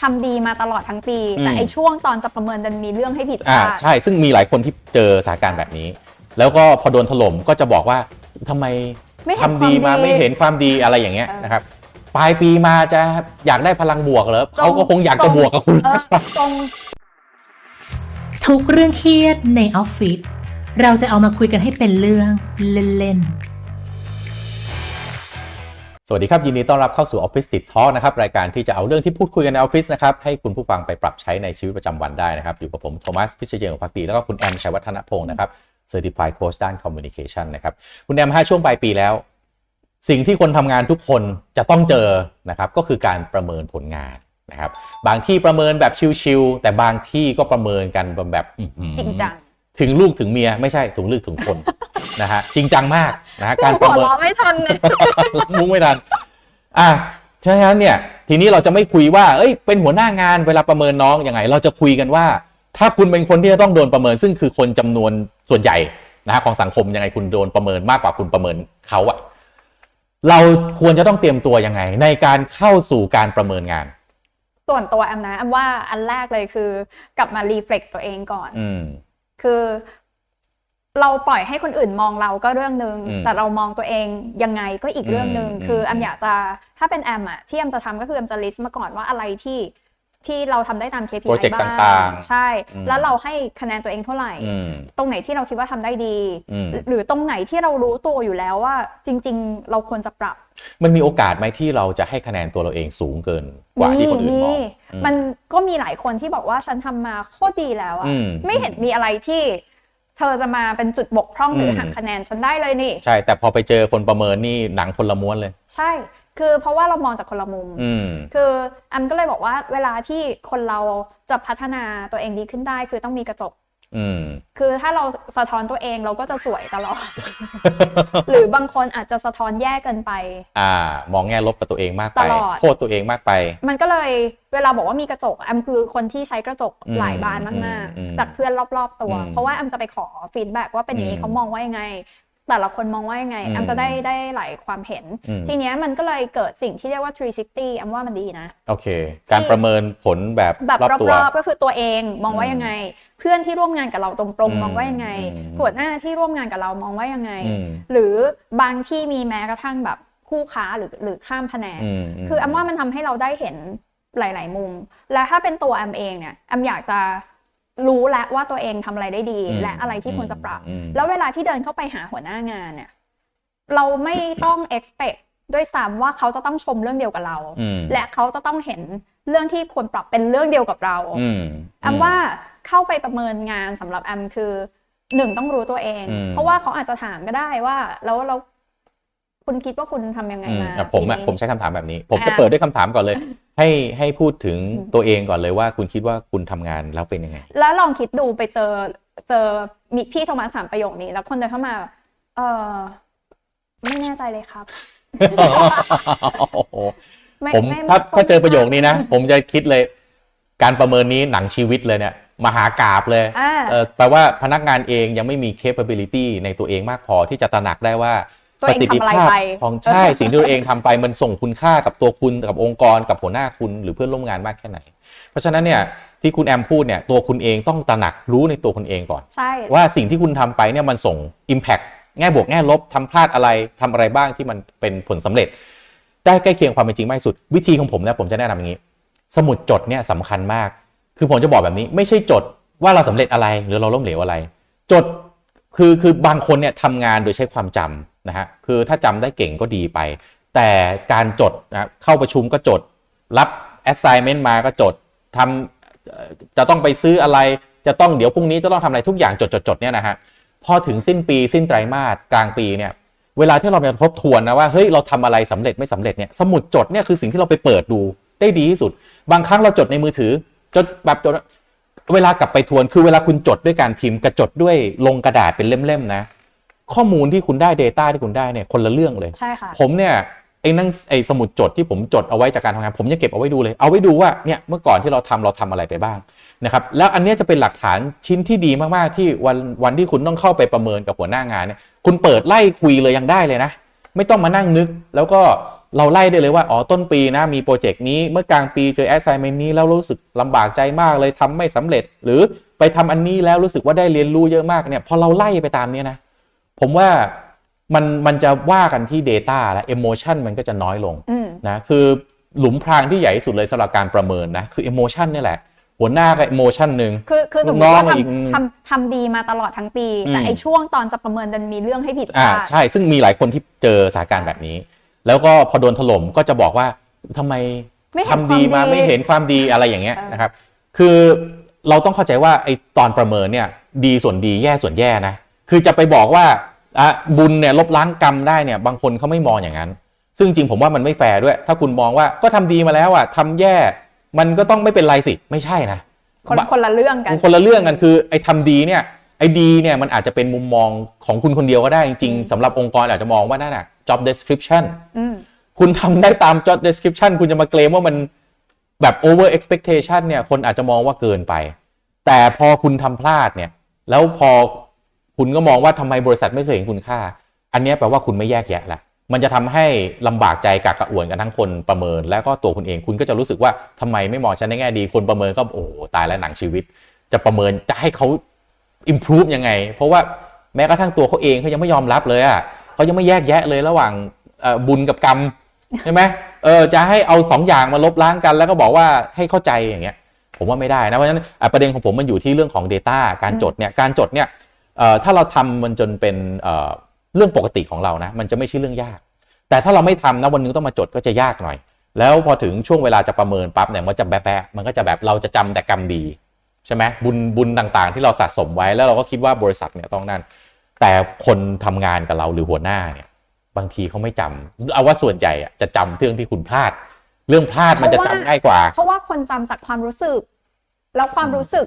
ทำดีมาตลอดทั้งปีอืมแต่ไอช่วงตอนจะประเมินดันมีเรื่องให้ผิดพอ่าลาดใช่ ซึ่งมีหลายคนที่เจอสถานการณ์แบบนี้ แล้วก็พอโดนถล่มก็จะบอกว่าทำไมไม่เห็นทำดีมาความดีไม่เห็นความดีอะไรอย่างเงี้ยเออนะครับปลายปีมาจะอยากได้พลังบวกเหรอจงเขาก็คงอยากจะจงบวกกับคุณเออจงทุกเรื่องเครียดในออฟฟิศเราจะเอามาคุยกันให้เป็นเรื่องเล่น สวัสดีครับ ยินดีต้อนรับเข้าสู่ Office Tips Talk นะครับ รายการที่จะเอาเรื่องที่พูดคุยกันในออฟฟิศนะครับ ให้คุณผู้ฟังไปปรับใช้ในชีวิตประจำวันได้นะครับ อยู่กับผมโทมัสพิเชเยงพักดี แล้วก็คุณแอมชัยวัฒนพงศ์นะครับ Certified Coach ด้าน Communication นะครับ คุณแอมห้าช่วงปลายปีแล้ว สิ่งที่คนทำงานทุกคนจะต้องเจอนะครับก็คือการประเมินผลงานนะครับบางที่ประเมินแบบชิวๆแต่บางที่ก็ประเมินกันแบบจริงจัง ถึงลูกถึงเมียไม่ใช่ถึงลูกถึงคนนะฮะจริงจังมากนะฮะการปหัระวเมินเราะไม่ทันเลยมุ้งไม่ทันอะฉะนั้นเนี่ยทีนี้เราจะไม่คุยว่า เอ้ย เป็นหัวหน้างานเวลาประเมินน้องยังไง เราจะคุยกันว่า ถ้าคุณเป็นคนที่จะต้องโดนประเมิน ซึ่งคือคนจำนวนส่วนใหญ่นะฮะของสังคมยังไงคุณโดนประเมินมากกว่าคุณประเมินเขาอะเราควรจะต้องเตรียมตัวยังไง ในการเข้าสู่การประเมินงาน ส่วนตัวแอมนะแอมว่าอันแรกเลยคือ กลับมารีเฟล็กตัวเองก่อนอืม คือเราปล่อยให้คนอื่นมองเราก็เรื่องหนึ่งอืมแต่เรามองตัวเองยังไงก็อีกเรื่องหนึ่งอืมคือแอมอืมอยากจะถ้าเป็นแอมอะที่แอมจะทำก็คือแอมจะลิสต์มาก่อนว่าอะไรที่ ที่เราทำได้ตาม KPI โปรเจกต์บ้างต่างๆใช่อืมแล้วเราให้คะแนนตัวเองเท่าไหร่อืมตรงไหนที่เราคิดว่าทำได้ดีอืมหรือตรงไหนที่เรารู้ตัวอยู่แล้วว่า จริง ๆ เราควรจะปรับ มันมีโอกาสไหมที่เราจะให้คะแนนตัวเราเองสูงเกินกว่าที่คนอื่นมองอืมมันก็มีหลายคนที่บอกว่าฉันทำมาโคตรดีแล้วอะอืมไม่เห็นมีอะไรที่เธอจะมาเป็นจุดบกพร่องหรืออมหักคะแนนฉันได้เลยนี่ ใช่ แต่พอไปเจอคนประเมินนี่หนังคนละม้วนเลย ใช่ คือเพราะว่าเรามองจากคนละมุมอืมคือแอมก็เลยบอกว่าเวลาที่คนเราจะพัฒนาตัวเองดีขึ้นได้ คือต้องมีกระจกอืมคือถ้าเราสะท้อนตัวเองเราก็จะสวยตลอด หรือบางคนอาจจะสะท้อนแย่เกินไป อ่า มองแง่ลบกับตัวเองมากไปตลอดโทษตัวเองมากไป มันก็เลยเวลาบอกว่ามีกระจกแอมคือคนที่ใช้กระจกอืมหลายบานมากอืมๆจากเพื่อนรอบๆตัวอืมเพราะว่าแอมจะไปขอฟีดแบ็กว่าเป็นอย่างนี้อืมเขามองว่ายังไง แต่ละคนมองว่ายังไงอืมแอมจะได้ได้หลายความเห็นอืมทีเนี้ยมันก็เลยเกิดสิ่งที่เรียกว่า 360แอมว่ามันดีนะ โอเค การประเมินผลแบบแบบรอบตัวรอบๆก็คือตัวเองมองว่ายังไง เพื่อนที่ร่วมงานกับเราตรงอืมๆมองว่ายังไงอืมหัวหน้าที่ร่วมงานกับเรามองว่ายังไงอืมหรือบางที่มีแม้กระทั่งแบบคู่ค้าหรือหรือข้ามแผนกอืมคือแอมว่ามันทำให้เราได้เห็นหลาย ๆ มุม และถ้าเป็นตัวแอมเองเนี่ยแอมอยากจะ รู้แล้วว่าตัวเองทำอะไรได้ดีอืมและอะไรที่ควรจะปรับอืมแล้วเวลาที่เดินเข้าไปหาหัวหน้างานเนี่ยเราไม่ต้อง expect ด้วยซ้ำว่าเขาจะต้องชมเรื่องเดียวกับเราอืมและเขาจะต้องเห็นเรื่องที่ควรปรับเป็นเรื่องเดียวกับเราอืมแอมว่าเข้าไปประเมินงานสำหรับแอมคือหนึ่งต้องรู้ตัวเองอืมเพราะว่าเขาอาจจะถามก็ได้ว่า แล้วเรา คุณคิดว่าคุณทำยังไงอืมมาอะผมอะปีนี้ผมใช้คำถามแบบนี้ ผมจะอ่าเปิดด้วยคำถามก่อนเลย ให้ให้พูดถึงอืมตัวเองก่อนเลยว่าคุณคิดว่าคุณทำงานแล้วเป็นยังไง แล้วลองคิดดูไปเจอเจอมีพี่โทมัสถามประโยคนี้ แล้วคนเดินเข้ามา เออไม่แน่ใจเลยครับไม่ผมไม่ถ้าไม่ถ้าเจอประโยคนี้นะ ผมจะคิดเลย การประเมินนี้หนังชีวิตเลยเนี่ยมหากราบเลยอ่าเออแปลว่าพนักงานเองยังไม่มี capability ในตัวเองมากพอที่จะตระหนักได้ว่าตัว ปเองระสิทธิทำอะไรภาพไปของใช่สิ่งที่ตัวเองทำไปมันส่งคุณค่ากับตัวคุณกับองค์กรกับหัวหน้าคุณหรือเพื่อนร่วมงานมากแค่ไหน เพราะฉะนั้นเนี่ยที่คุณแอมพูดเนี่ยตัวคุณเองต้องตระหนักรู้ในตัวคุณเองก่อนใช่ว่าสิ่งที่คุณทำไปเนี่ยมันส่ง Impact แง่บวกแง่ลบทำพลาดอะไรทำอะไรบ้างที่มันเป็นผลสำเร็จ ได้ใกล้เคียงความเป็นจริงมากที่สุด วิธีของผมนะผมจะแนะนำอย่างนี้ สมุดจดเนี่ยสำคัญมาก คือผมจะบอกแบบนี้ไม่ใช่จดว่าเราสำเร็จอะไรหรือเราล้มเหลวอะไร จดคือคือบางคนเนี่ยทำงานโดยใช้ความจำ นะฮะคือถ้าจำได้เก่งก็ดีไป แต่การจดนะเข้าประชุมก็จด รับ assignment มาก็จดทำเอ่อจะต้องไปซื้ออะไรจะต้องเดี๋ยวพรุ่งนี้จะต้องทำอะไรทุกอย่างจดจดจดเนี่ยนะฮะพอถึงสิ้นปีสิ้นไตรมาสกลางปีเนี่ยเวลาที่เราไปทบทวนนะว่าเฮ้ยเราทำอะไรสำเร็จไม่สำเร็จเนี่ยสมุดจดเนี่ยคือสิ่งที่เราไปเปิดดูได้ดีที่สุด บางครั้งเราจดในมือถือจดแบบจดเวลากลับไปทวนคือเวลาคุณจดด้วยการพิมพ์กับจดด้วยลงกระดาษเป็นเล่มๆนะ ข้อมูลที่คุณได้ Data ที่คุณได้เนี่ยคนละเรื่องเลยใช่ค่ะผมเนี่ยไอ้นั่งไอ้สมุดจดที่ผมจดเอาไว้จากการทำงาน ผมยังเก็บเอาไว้ดูเลย เอาไว้ดูว่าเนี่ยเมื่อก่อนที่เราทำเราทำอะไรไปบ้างนะครับแล้วอันเนี้ยจะเป็นหลักฐานชิ้นที่ดีมากๆที่วันวันที่คุณต้องเข้าไปประเมินกับหัวหน้างานเนี่ยคุณเปิดไล่คุยเลยยังได้เลยนะ ไม่ต้องมานั่งนึก แล้วก็เราไล่ได้เลยว่าอ๋อต้นปีนะมีโปรเจกต์นี้เมื่อกลางปีเจอแอสไซเมนต์นี้แล้วรู้สึกลำบากใจมากเลยทำไม่สำเร็จ หรือไปทำอันนี้แล้วรู้สึกว่าได้เรียนรู้เยอะมากเนี่ยพอเราไล่ไปตามเนี้ยนะ ผมว่ามันมันจะว่ากันที่ Data และ Emotion มันก็จะน้อยลงอืมนะคือหลุมพรางที่ใหญ่ที่สุดเลยสำหรับการประเมินนะคือ Emotion นี่แหละ หัวหน้าก็ Emotion หนึ่งคือคือสมมลูติกน้ว่าองอีกทำทำทำดีมาตลอดทั้งปี แต่อืมไอช่วงตอนจะประเมินดันมีเรื่องให้ผิดพอ่าลาดใช่ซึ่งมีหลายคนที่เจอสถานการณ์แบบนี้ แล้วก็พอโดนถล่มก็จะบอกว่าทำไมไม่เห็นทำดีความมาดีไม่เห็นความดีอะไรอย่างเงี้ยเออนะครับ คือเราต้องเข้าใจว่าไอ้ตอนประเมินเนี่ยดีส่วนดีแย่ส่วนแย่นะ คือจะไปบอกว่าอะบุญเนี่ยลบล้างกรรมได้เนี่ยบางคนเขาไม่มองอย่างนั้น ซึ่งจริงผมว่ามันไม่แฟร์ด้วย ถ้าคุณมองว่าก็ทำดีมาแล้วอะทำแย่มันก็ต้องไม่เป็นไรสิไม่ใช่นะคนคนละเรื่องกันมันคนละเรื่องกันคือไอ้ทำดีเนี่ยไอ้ดีเนี่ยมันอาจจะเป็นมุมมองของคุณคนเดียวก็ได้จริงๆสำหรับองค์กรอาจจะมองว่านั่นน่ะ job description อืมคุณทำได้ตาม job description คุณจะมาเกรมว่ามันแบบ over expectation เนี่ยคนอาจจะมองว่าเกินไป แต่พอคุณทำพลาดเนี่ย แล้วพอ คุณก็มองว่าทำไมบริษัทไม่เคยเห็นคุณค่า อันนี้แปลว่าคุณไม่แยกแยะละมันจะทำให้ลำบากใจกักกระอ่วนกันทั้งคนประเมิน แล้วก็ตัวคุณเองคุณก็จะรู้สึกว่าทำไมไม่มองฉันในแง่ดี คนประเมินก็โอ้ตายแล้วหนังชีวิต จะประเมินจะให้เขา improve ยังไง เพราะว่าแม้กระทั่งตัวเขาเองเขายังไม่ยอมรับเลยอะเขายังไม่แยกแยะเลยระหว่างบุญกับกรรมใช่ไหมเออจะให้เอาสองอย่างมาลบล้างกัน แล้วก็บอกว่าให้เข้าใจอย่างเงี้ย ผมว่าไม่ได้นะเพราะฉะนั้นประเด็นของผมมันอยู่ที่เรื่องของ Data การจดเนี่ยการจดเนี่ย ถ้าเราทำมันจนเป็นเรื่องปกติของเรานะมันจะไม่ใช่เรื่องยาก แต่ถ้าเราไม่ทำนะวันนึงต้องมาจดก็จะยากหน่อย แล้วพอถึงช่วงเวลาจะประเมินปั๊บเนี่ยมันจะแบะมันก็จะแบบเราจะจำแต่กรรมดีใช่ไหมบุญบุญต่างๆ ที่เราสะสมไว้แล้วเราก็คิดว่าบริษัทเนี่ยต้องนั่น แต่คนทำงานกับเราหรือหัวหน้าเนี่ยบางทีเขาไม่จำเอาว่าส่วนใหญ่อะจะจำเรื่องที่คุณพลาด เรื่องพลาดมันจะจำง่ายกว่า เพราะว่าคนจำจากความรู้สึก แล้วความรู้สึก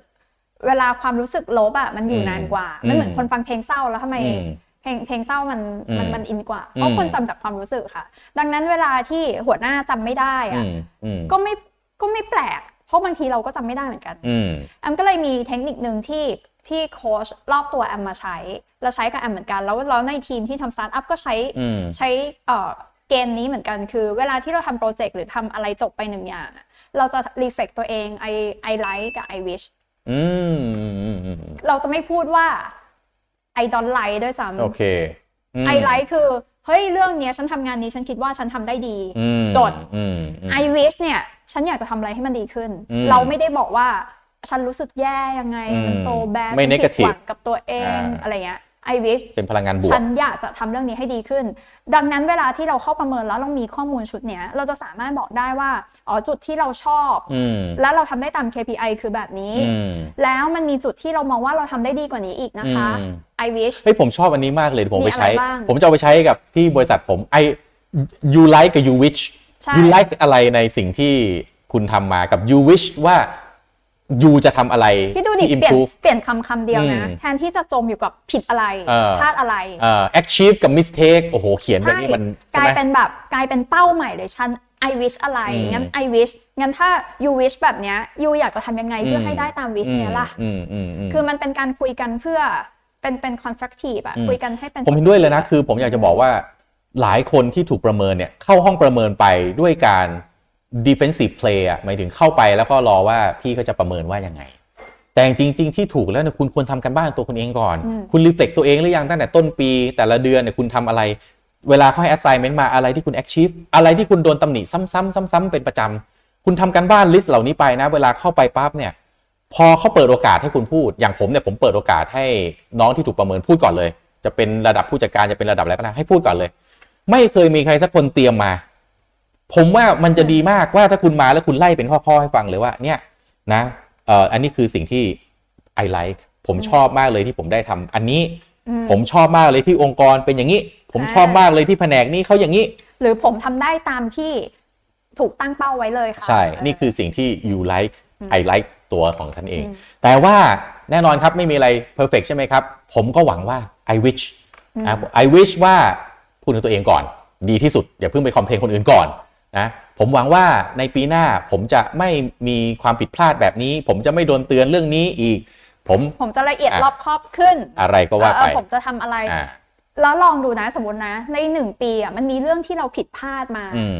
เวลาความรู้สึกลบอะมันอยู่อืมนานกว่าอืมมันเหมือนคนฟังเพลงเศร้าแล้วทำไมอืมเพลงเพลงเศร้ามันมันอืมมันอินกว่า เพราะอืมคนจำจากความรู้สึกค่ะ ดังนั้นเวลาที่หัวหน้าจำไม่ได้อือะมอืมก็ไม่ก็ไม่แปลก เพราะบางทีเราก็จำไม่ได้เหมือนกันอืมแอมก็เลยมีเทคนิคหนึ่งที่ที่โค้ชรอบตัวแอมมาใช้แล้วใช้กับแอมเหมือนกัน แล้วแล้วในทีมที่ทำสตาร์ทอัพก็ใช้อืมใช้เอ่อเกณฑ์นี้เหมือนกันคือ เวลาที่เราทำโปรเจกต์หรือทำอะไรจบไปหนึ่งอย่างอะเราจะรีเฟกตัวเอง I I like กับ I wish อืมอืมอืมอืม เราจะไม่พูดว่า I don't like ด้วยซ้โอเคอืมำ I like คือ เฮ้ย เรื่องเนี้ย ฉันทำงานนี้ฉันคิดว่าฉันทำได้ดีอืมจดอืมอืม I wish เนี่ย ฉันอยากจะทำอะไรให้มันดีขึ้นอืมเราไม่ได้บอกว่า ฉันรู้สึกแย่ยังไง มันอืมโซแบดไม่ negative กับตัวเองอ่าอะไรเงี้ย I wish เป็นพลังงานบวกฉันอยากจะทำเรื่องนี้ให้ดีขึ้น ดังนั้นเวลาที่เราเข้าประเมินแล้วเรามีข้อมูลชุดเนี้ย เราจะสามารถบอกได้ว่าอ๋อจุดที่เราชอบอืมแล้วเราทำได้ตาม KPI คือแบบนี้อืมแล้วมันมีจุดที่เรามองว่าเราทำได้ดีกว่านี้อีกนะคะอืม I wish เฮ้ยผมชอบอันนี้มากเลยเดี๋ยวผมไปใช้มีอะไรบ้างผมจะเอาไปใช้กับที่บริษัทผม I you like กับ you wish ใช่ you like อะไรในสิ่งที่คุณทำมากับ you wish ว่า you จะทำอะไรพี่ดูดิที่เปลี่ยน improve เปลี่ยนคำคำเดียวนะอืมแทนที่จะจมอยู่กับผิดอะไรเออพลาดอะไรเอ่อ achieve กับ mistake โอ้โห เขียนแบบนี้มันกใช่ลาไหยมเป็นแบบกลายเป็นเป้าใหม่เลยฉัน I wish อะไรอืมงั้น I wish งั้นถ้า you wish แบบเนี้ย you อยากจะทำยังไงเพื่อให้ได้ตาม wish เนี้ยล่ะอืมอืมอืมคือมันเป็นการคุยกันเพื่อเป็นเป็น constructive อะอืมคุยกันให้เป็น ผมเห็นด้วยเลยนะ คือผมอยากจะบอกว่าหลายคนที่ถูกประเมินเนี่ยเข้าห้องประเมินไปด้วยการ defensive play อะหมายถึงเข้าไปแล้วก็รอว่าพี่เขาจะประเมินว่ายังไง แต่จริงๆที่ถูกแล้วเนี่ยคุณควรทำกันบ้านตัวคุณเองก่อน คุณ reflect ตัวเองหรือยังตั้งแต่ต้นปี แต่ละเดือนเนี่ยคุณทำอะไร เวลาเขาให้ assignment มาอะไรที่คุณ achieve อะไรที่คุณโดนตำหนิซ้ำๆซ้ำๆเป็นประจำคุณทำการบ้าน list เหล่านี้ไปนะ เวลาเข้าไปปั๊บเนี่ย พอเขาเปิดโอกาสให้คุณพูด อย่างผมเนี่ยผมเปิดโอกาสให้น้องที่ถูกประเมินพูดก่อนเลย จะเป็นระดับผู้จัดการจะเป็นระดับอะไรก็ได้ให้พูดก่อนเลย ไม่เคยมีใครสักคนเตรียมมา ผมว่ามันจะดีมากว่าถ้าคุณมาแล้วคุณไล่เป็นข้อๆให้ฟังเลยว่า เนี่ยนะเอ่ออันนี้คือสิ่งที่ I like ผมชอบมากเลยที่ผมได้ทำอันนี้ ผมชอบมากเลยที่องค์กรเป็นอย่างนี้ ผมชอบมากเลยที่แผนกนี้เขาอย่างนี้ หรือผมทำได้ตามที่ถูกตั้งเป้าไว้เลยค่ะ ใช่ นี่คือสิ่งที่ you like I like ตัวของท่านเอง แต่ว่าแน่นอนครับไม่มีอะไร perfect ใช่ไหมครับ ผมก็หวังว่า I wish นะ I wish ว่าพูดถึงตัวเองก่อน ดีที่สุด อย่าเพิ่งไปคอมเพลนคนอื่นก่อน นะผมหวังว่าในปีหน้าผมจะไม่มีความผิดพลาดแบบนี้ ผมจะไม่โดนเตือนเรื่องนี้อีก ผมผมจะละเอียดอะรอบคอบขึ้น อะไรก็ว่าเอไปอผมจะทำอะไรอ่าแล้วลองดูนะสมมตินะ ในหนึ่งปีอะมันมีเรื่องที่เราผิดพลาดมาอืม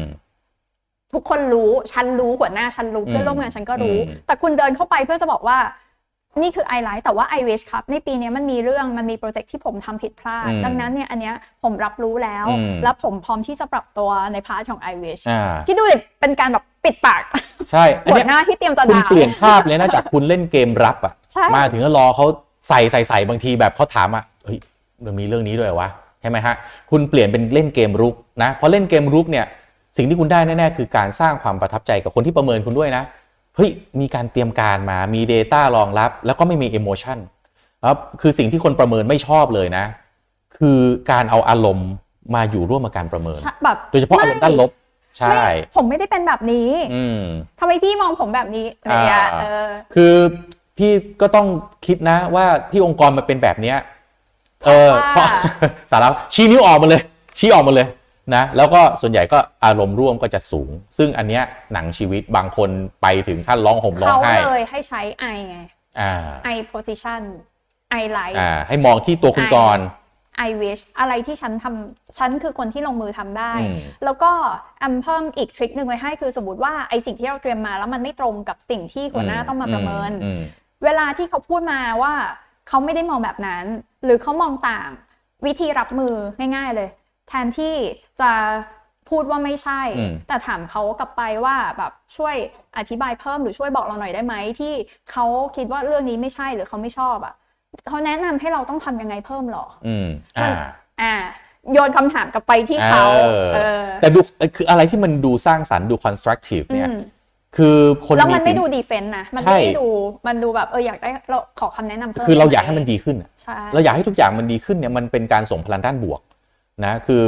ทุกคนรู้ฉันรู้หัวหน้าฉันรู้อืมเพื่อนร่วมงานฉันก็รู้อืมแต่คุณเดินเข้าไปเพื่อจะบอกว่า นี่คือไอไลท์แต่ว่า I wish ครับ ในปีเนี้ยมันมีเรื่องมันมีโปรเจกต์ที่ผมทำผิดพลาดอืมดังนั้นเนี่ยอันเนี้ยผมรับรู้แล้วอืมแล้วผมพร้อมที่จะปรับตัวในพาร์ทของ I wish อ่าคิดดูดิเป็นการแบบปิดปาก ใช่อันหัวเนี้ยหน้าที่เตรียมจะคุณด่าเปลี่ยนภาพเลยนะจากคุณเล่นเกมรับอะใช่มาถึงก็รอเขาใส่ใส่ใส่บางทีแบบเขาถามอะเฮ้ยมันมีเรื่องนี้ด้วยเหรอวะใช่ไหมฮะคุณเปลี่ยนเป็นเล่นเกมรุกนะเพราะเล่นเกมรุกเนี่ยสิ่งที่คุณได้แน่ๆคือการสร้างความประทับใจกับคนที่ประเมินคุณด้วยนะ เฮ้ยมีการเตรียมการมามี Data รองรับ แล้วก็ไม่มี Emotion ครับคือสิ่งที่คนประเมินไม่ชอบเลยนะ คือการเอาอารมณ์มาอยู่ร่วมกับการประเมินใช่แบบโดยเฉพาะอารมณ์ด้านลบใช่ไม่ผมไม่ได้เป็นแบบนี้ อืมทำไมพี่มองผมแบบนี้อะไรอย่างเงี้ยอ่าเออคือพี่ก็ต้องคิดนะว่าที่องค์กรมันเป็นแบบเนี้ยเออเพเพราะราะว่าสาระชี้นิ้วออกมาเลย ชี้ออกมาเลย นะแล้วก็ส่วนใหญ่ก็อารมณ์ร่วมก็จะสูง ซึ่งอันเนี้ยหนังชีวิตบางคนไปถึงขั้นร้องห่มร้องเขาไห้เลยให้ใช้ I ไงอ่า I position I like อ่าให้มองที่ตัวคุณก่อน I wish อะไรที่ฉันทำฉันคือคนที่ลงมือทำได้อืมแล้วก็แอมเพิ่มอีกทริคหนึ่งไว้ให้คือสมมติว่าไอสิ่งที่เราเตรียมมาแล้วมันไม่ตรงกับสิ่งที่หัวหน้าต้องมาประเมินอืมเวลาที่เขาพูดมาว่าเขาไม่ได้มองแบบนั้น หรือเขามองต่าง วิธีรับมือง่าย ๆเลย แทนที่จะพูดว่าไม่ใช่อืมแต่ถามเขากลับไปว่าแบบช่วยอธิบายเพิ่มหรือช่วยบอกเราหน่อยได้ไหมที่เขาคิดว่าเรื่องนี้ไม่ใช่หรือเขาไม่ชอบอะเขาแนะนำให้เราต้องทำยังไงเพิ่มหรอ อืมอ่าอ่าโยนคำถามกลับไปที่เขาเออเออแต่ดูคืออะไรที่มันดูสร้างสรรค์ดู constructive เนี่ยอืมคือคนแล้วมันไม่ฝีดูดีเฟนต์นะ มันใช่ไม่ได้ดูมันดูแบบเอออยากได้เราขอคำแนะนำเพิ่มคือเราอยากให้มันดีขึ้นอะใช่เราอยากให้ทุกอย่างมันดีขึ้นเนี่ยมันเป็นการส่งพลังด้านบวก นะคือ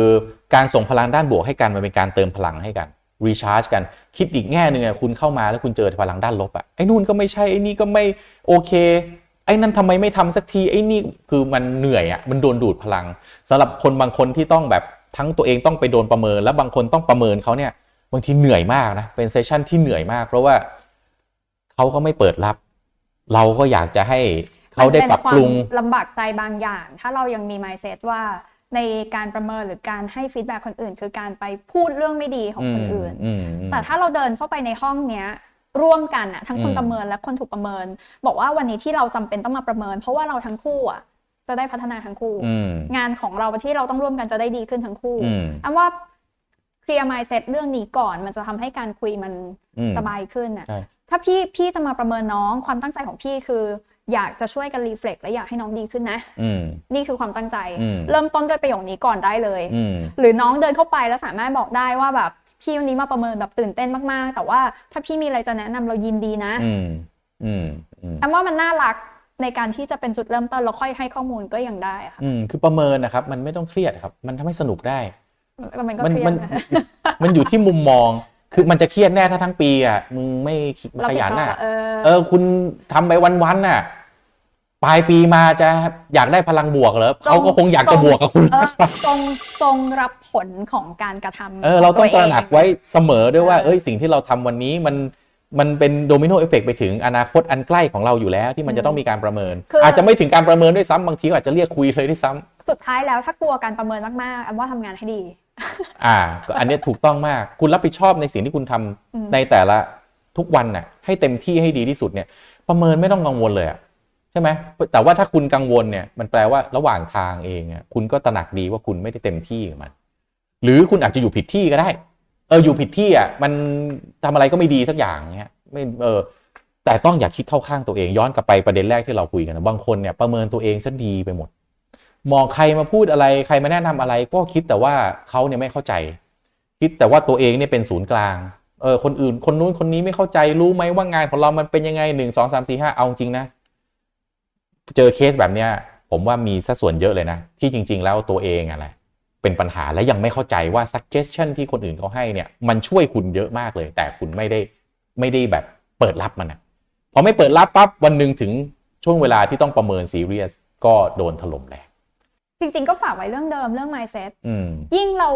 การส่งพลังด้านบวกให้กันมันเป็นการเติมพลังให้กันรีชาร์จกันคิดอีกแง่หนึ่งอะคุณเข้ามาแล้วคุณเจอพลังด้านลบอะไอ้นู่นก็ไม่ใช่ไอ้นี่ก็ไม่โอเค ไอ้นั่นทำไมไม่ทำสักทีไอ้นี่คือมันเหนื่อยอะมันโดนดูดพลังสำหรับคนบางคนที่ต้องแบบทั้งตัวเองต้องไปโดนประเมิน แล้วบางคนต้องประเมินเขาเนี่ยบางทีเหนื่อยมากนะเป็นเซสชั่นที่เหนื่อยมาก เพราะว่าเขาก็ไม่เปิดรับ เราก็อยากจะให้เขาได้ปรับปรุงลำบากใจบางอย่าง ถ้าเรายังมี mindset ว่า ในการประเมินหรือการให้ฟีดแบ็คนอื่น คือการไปพูดเรื่องไม่ดีของคนอื่นอืมอืมแต่ถ้าเราเดินเข้าไปในห้องเนี้ยร่วมกันอะทั้งคนอืมประเมินและคนถูกประเมิน บอกว่าวันนี้ที่เราจำเป็นต้องมาประเมิน เพราะว่าเราทั้งคู่อะจะได้พัฒนาทั้งคู่อืมงานของเราที่เราต้องร่วมกันจะได้ดีขึ้นทั้งคู่อืมอันว่าเคลียร์ mindset เรื่องนี้ก่อนมันจะทำให้การคุยมันอืมสบายขึ้นอะใช่ถ้าพี่พี่จะมาประเมินน้องความตั้งใจของพี่คือ อยากจะช่วยกันรีเฟล็กและอยากให้น้องดีขึ้นนะอืมนี่คือความตั้งใจอืมเริ่มต้นด้วยประโยคนี้ก่อนได้เลยอืมหรือน้องเดินเข้าไปแล้วสามารถบอกได้ว่าแบบพี่วันนี้มาประเมินแบบตื่นเต้นมากๆ แต่ว่าถ้าพี่มีอะไรจะแนะนำเรายินดีนะอืมอืมอืมแอมว่ามันน่ารักในการที่จะเป็นจุดเริ่มต้นแล้วค่อยให้ข้อมูลก็ยังได้ค่ะอืมคือประเมินนะครับ มันไม่ต้องเครียดครับ มันทำให้สนุกได้แล้วมันก็มันเครียมัดนนะมันอยู่ที่มุมมอง คือมันจะเครียดแน่ถ้าทั้งปีอะมึงไม่เราขไปยันชอบน่ะอะเออเออ คุณทำไปวันๆน่ะปลายปีมาจะอยากได้พลังบวกเหรอเขาก็คงอยากจะบวกกับคุณเออจงจงรับผลของการกระทำเออเราต้องตขระวหนักไว้เสมอด้วยว่า เออเอ้ยสิ่งที่เราทำวันนี้มันมันเป็นโดมิโนเอฟเฟกไปถึงอนาคตอันใกล้ของเราอยู่แล้วที่มันจะต้องมีการประเมิน อาจจะไม่ถึงการประเมินด้วยซ้ำบางทีก็อาจจะเรียกคุยเลยด้วยซ้ำสุดท้ายแล้วถ้ากลัวการประเมินมากๆแอมว่าทำงานให้ดี อ่าก็อันเนี้ยถูกต้องมากคุณรับผิดชอบในสิ่งที่คุณทำอืมในแต่ละทุกวันน่ะให้เต็มที่ให้ดีที่สุดเนี่ย ประเมินไม่ต้องกังวลเลยอะใช่ไหมแต่ว่าถ้าคุณกังวลเนี่ยมันแปลว่าระหว่างทางเองอะคุณก็ตระหนักดีว่าคุณไม่ได้เต็มที่กับมัน หรือคุณอาจจะอยู่ผิดที่ก็ได้ เอออยู่ผิดที่อะมันทำอะไรก็ไม่ดีสักอย่างเงี้ยไม่เออแต่ต้องอย่าคิดเข้าข้างตัวเองย้อนกลับไปประเด็นแรกที่เราคุยกันนะบางคนเนี่ยประเมินตัวเองซะดีไปหมด มองใครมาพูดอะไรใครมาแนะนำอะไร ก็คิดแต่ว่าเขาเนี่ยไม่เข้าใจ คิดแต่ว่าตัวเองเนี่ยเป็นศูนย์กลางเออคนอื่นคนนู้นคนนี้ไม่เข้าใจรู้ไหมว่างานของเรามันเป็นยังไงหนึ่งสองสามสี่ห้าเอาจริงนะ เจอเคสแบบเนี้ย ผมว่ามีสัดส่วนเยอะเลยนะ ที่จริง ๆ แล้วตัวเองอะไรเป็นปัญหาและยังไม่เข้าใจว่า suggestion ที่คนอื่นเขาให้เนี่ยมันช่วยคุณเยอะมากเลย แต่คุณไม่ได้ไม่ได้แบบเปิดรับมันนะพอไม่เปิดรับปั๊บวันหนึ่งถึงช่วงเวลาที่ต้องประเมินซีเรียสก็โดนถล่มแรง จริง ๆ ก็ฝากไว้เรื่องเดิมเรื่อง mindset อืมยิ่งเรา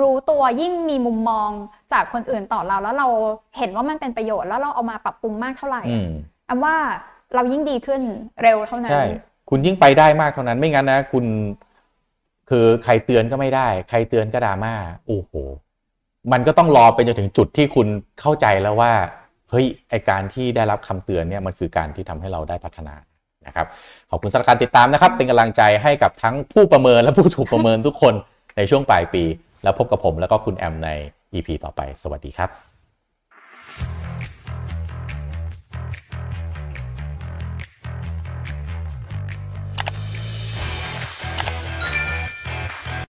รู้ตัวยิ่งมีมุมมองจากคนอื่นต่อเรา แล้วเราเห็นว่ามันเป็นประโยชน์แล้วเราเอามาปรับปรุงมากเท่าไหร่อืมอันว่าเรายิ่งดีขึ้นเร็วเท่านั้นใช่คุณยิ่งไปได้มากเท่านั้นไม่งั้นนะ คุณคือใครเตือนก็ไม่ได้ ใครเตือนก็ดราม่าโอ้โห มันก็ต้องรอไปจนถึงจุดที่คุณเข้าใจแล้วว่าเฮ้ยไอการที่ได้รับคำเตือนเนี่ยมันคือการที่ทำให้เราได้พัฒนา นะครับขอบคุณสำหรับการติดตามนะครับ เป็นกำลังใจให้กับทั้งผู้ประเมินและผู้ถูกประเมินทุกคนในช่วงปลายปี แล้วพบกับผมแล้วก็คุณแอมใน EP ต่อไป สวัสดีครับ